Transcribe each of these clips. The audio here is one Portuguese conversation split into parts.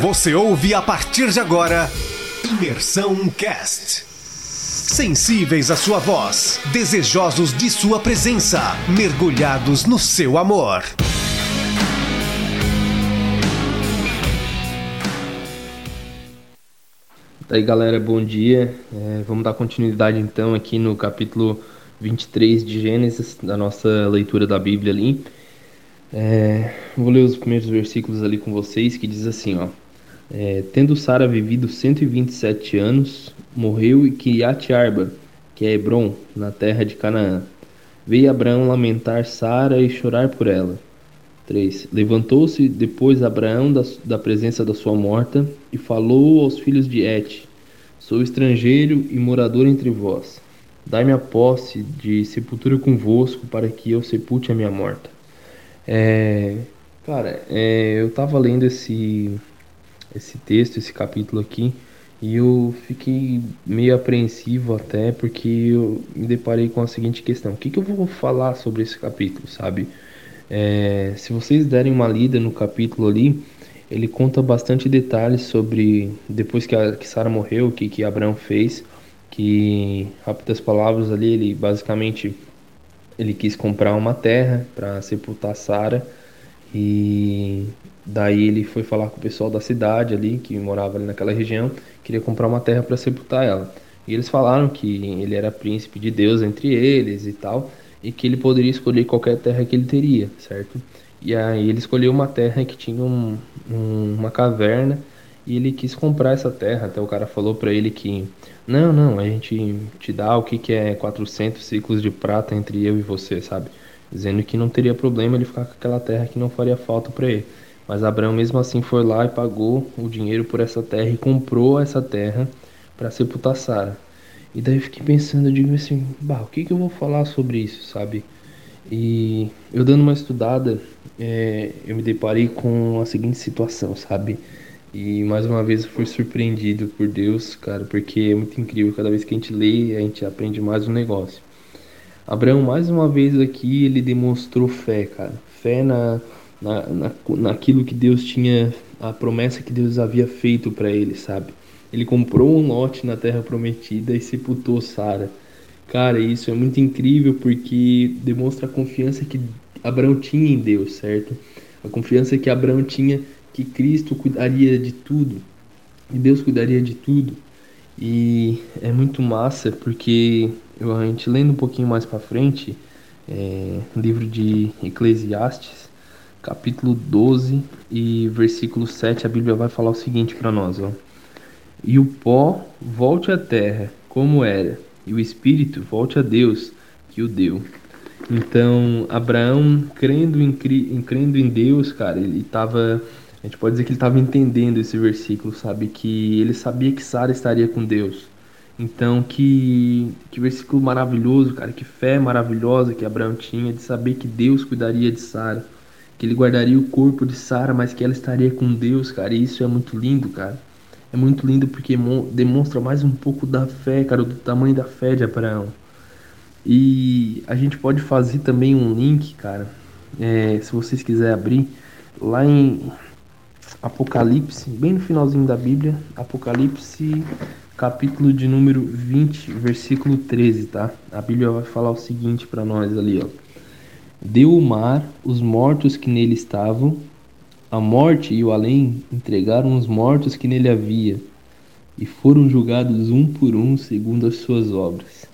Você ouve a partir de agora Imersão Cast. Sensíveis à sua voz, desejosos de sua presença, mergulhados no seu amor. Daí galera, bom dia. É, vamos dar continuidade então aqui no capítulo 23 de Gênesis, da nossa leitura da Bíblia ali. É, vou ler os primeiros versículos ali com vocês, que diz assim, ó. É, Tendo Sara vivido 127 anos, morreu em Kiriat Arba, que é Hebron, na terra de Canaã. Veio Abraão lamentar Sara e chorar por ela. 3. Levantou-se depois Abraão da, da presença da sua morta e falou aos filhos de Et: Sou estrangeiro e morador entre vós. Dai-me a posse de sepultura convosco para que eu sepulte a minha morta. É, cara, é, eu tava lendo esse, esse texto, esse capítulo aqui, e eu fiquei meio apreensivo até porque eu me deparei com a seguinte questão: o que, que eu vou falar sobre esse capítulo, sabe? É, se vocês derem uma lida no capítulo ali, ele conta bastante detalhes sobre depois que, que Sara morreu, o que, que Abraão fez, que, rápidas palavras ali, ele basicamente ele quis comprar uma terra para sepultar Sara e daí ele foi falar com o pessoal da cidade ali que morava ali naquela região, queria comprar uma terra para sepultar ela. E eles falaram que ele era príncipe de Deus entre eles e tal, e que ele poderia escolher qualquer terra que ele teria, certo? E aí ele escolheu uma terra que tinha um, um, uma caverna e ele quis comprar essa terra. Até o cara falou para ele que não, não, a gente te dá o que, que é 400 ciclos de prata entre eu e você, sabe? Dizendo que não teria problema ele ficar com aquela terra que não faria falta para ele. Mas Abraão mesmo assim foi lá e pagou o dinheiro por essa terra e comprou essa terra para sepultar Sara. E daí eu fiquei pensando, eu digo assim, bah, o que, que eu vou falar sobre isso, sabe? E eu dando uma estudada, é, eu me deparei com a seguinte situação, sabe? E mais uma vez eu fui surpreendido por Deus, cara, porque é muito incrível. Cada vez que a gente lê, a gente aprende mais um negócio. Abraão, mais uma vez aqui, ele demonstrou fé, cara. Fé na, na, na, naquilo que Deus tinha, a promessa que Deus havia feito para ele, sabe? Ele comprou um lote na terra prometida e sepultou Sara. Cara, isso é muito incrível porque demonstra a confiança que Abraão tinha em Deus, certo? A confiança que Abraão tinha que Cristo cuidaria de tudo e Deus cuidaria de tudo. E é muito massa porque eu, a gente lendo um pouquinho mais para frente, é, livro de Eclesiastes, capítulo 12 e versículo 7, a Bíblia vai falar o seguinte para nós, ó. E o pó volte à terra, como era, e o espírito volte a Deus, que o deu. Então, Abraão, crendo em, crendo em Deus, cara, ele estava a gente pode dizer que ele estava entendendo esse versículo, sabe? Que ele sabia que Sara estaria com Deus. Então, que, que versículo maravilhoso, cara. Que fé maravilhosa que Abraão tinha de saber que Deus cuidaria de Sara. Que ele guardaria o corpo de Sara, mas que ela estaria com Deus, cara. E isso é muito lindo, cara. É muito lindo porque demonstra mais um pouco da fé, cara, do tamanho da fé de Abraão. E a gente pode fazer também um link, cara, é, se vocês quiserem abrir, lá em Apocalipse, bem no finalzinho da Bíblia, Apocalipse, capítulo de número 20, versículo 13, tá? A Bíblia vai falar o seguinte para nós ali, ó. Deu o mar os mortos que nele estavam, a morte e o além entregaram os mortos que nele havia, e foram julgados um por um segundo as suas obras.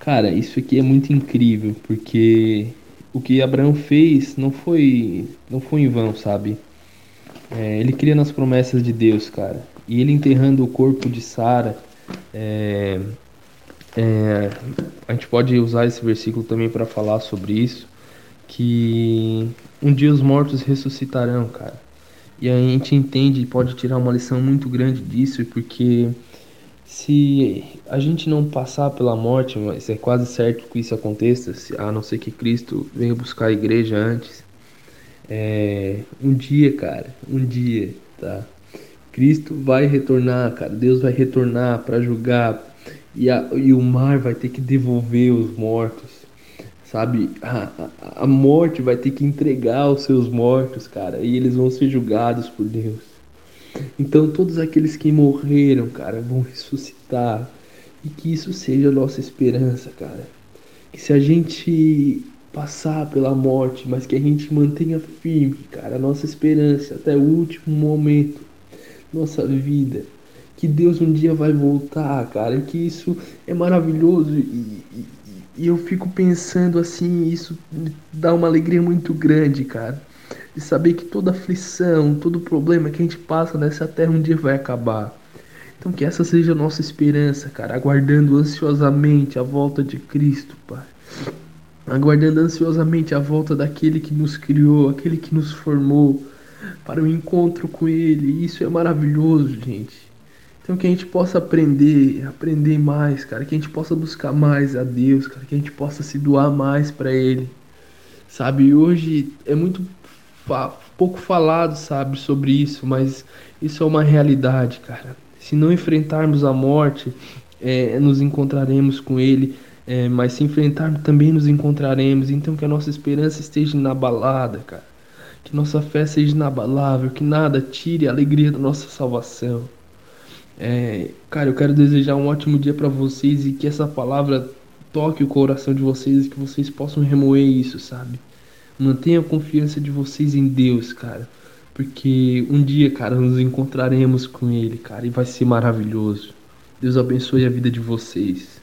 Cara, isso aqui é muito incrível, porque o que Abraão fez não foi não foi em vão, sabe? É, ele cria nas promessas de Deus, cara. E ele enterrando o corpo de Sara, é, é, a gente pode usar esse versículo também para falar sobre isso, que um dia os mortos ressuscitarão, cara. E a gente entende e pode tirar uma lição muito grande disso, porque se a gente não passar pela morte, mas é quase certo que isso aconteça, a não ser que Cristo venha buscar a igreja antes. É, um dia, cara, um dia, tá? Cristo vai retornar, cara. Deus vai retornar para julgar e, a, e o mar vai ter que devolver os mortos, sabe? A, a, a morte vai ter que entregar os seus mortos, cara, e eles vão ser julgados por Deus. Então todos aqueles que morreram, cara, vão ressuscitar. E que isso seja a nossa esperança, cara. Que se a gente passar pela morte, mas que a gente mantenha firme, cara, a nossa esperança até o último momento, nossa vida. Que Deus um dia vai voltar, cara, que isso é maravilhoso e, e, e eu fico pensando assim, isso dá uma alegria muito grande, cara. De saber que toda aflição, todo problema que a gente passa nessa terra um dia vai acabar. Então que essa seja a nossa esperança, cara, aguardando ansiosamente a volta de Cristo, Pai aguardando ansiosamente a volta daquele que nos criou, aquele que nos formou, para o encontro com Ele. Isso é maravilhoso, gente. Então que a gente possa aprender, aprender mais, cara, que a gente possa buscar mais a Deus, cara, que a gente possa se doar mais para Ele. Sabe, hoje é muito fa pouco falado, sabe, sobre isso, mas isso é uma realidade, cara. Se não enfrentarmos a morte, é, nos encontraremos com Ele é, mas se enfrentarmos também nos encontraremos. Então que a nossa esperança esteja inabalada, cara. Que nossa fé seja inabalável, que nada tire a alegria da nossa salvação. É, cara, eu quero desejar um ótimo dia para vocês e que essa palavra toque o coração de vocês e que vocês possam remoer isso, sabe? Mantenha a confiança de vocês em Deus, cara. Porque um dia, cara, nos encontraremos com Ele, cara, e vai ser maravilhoso. Deus abençoe a vida de vocês.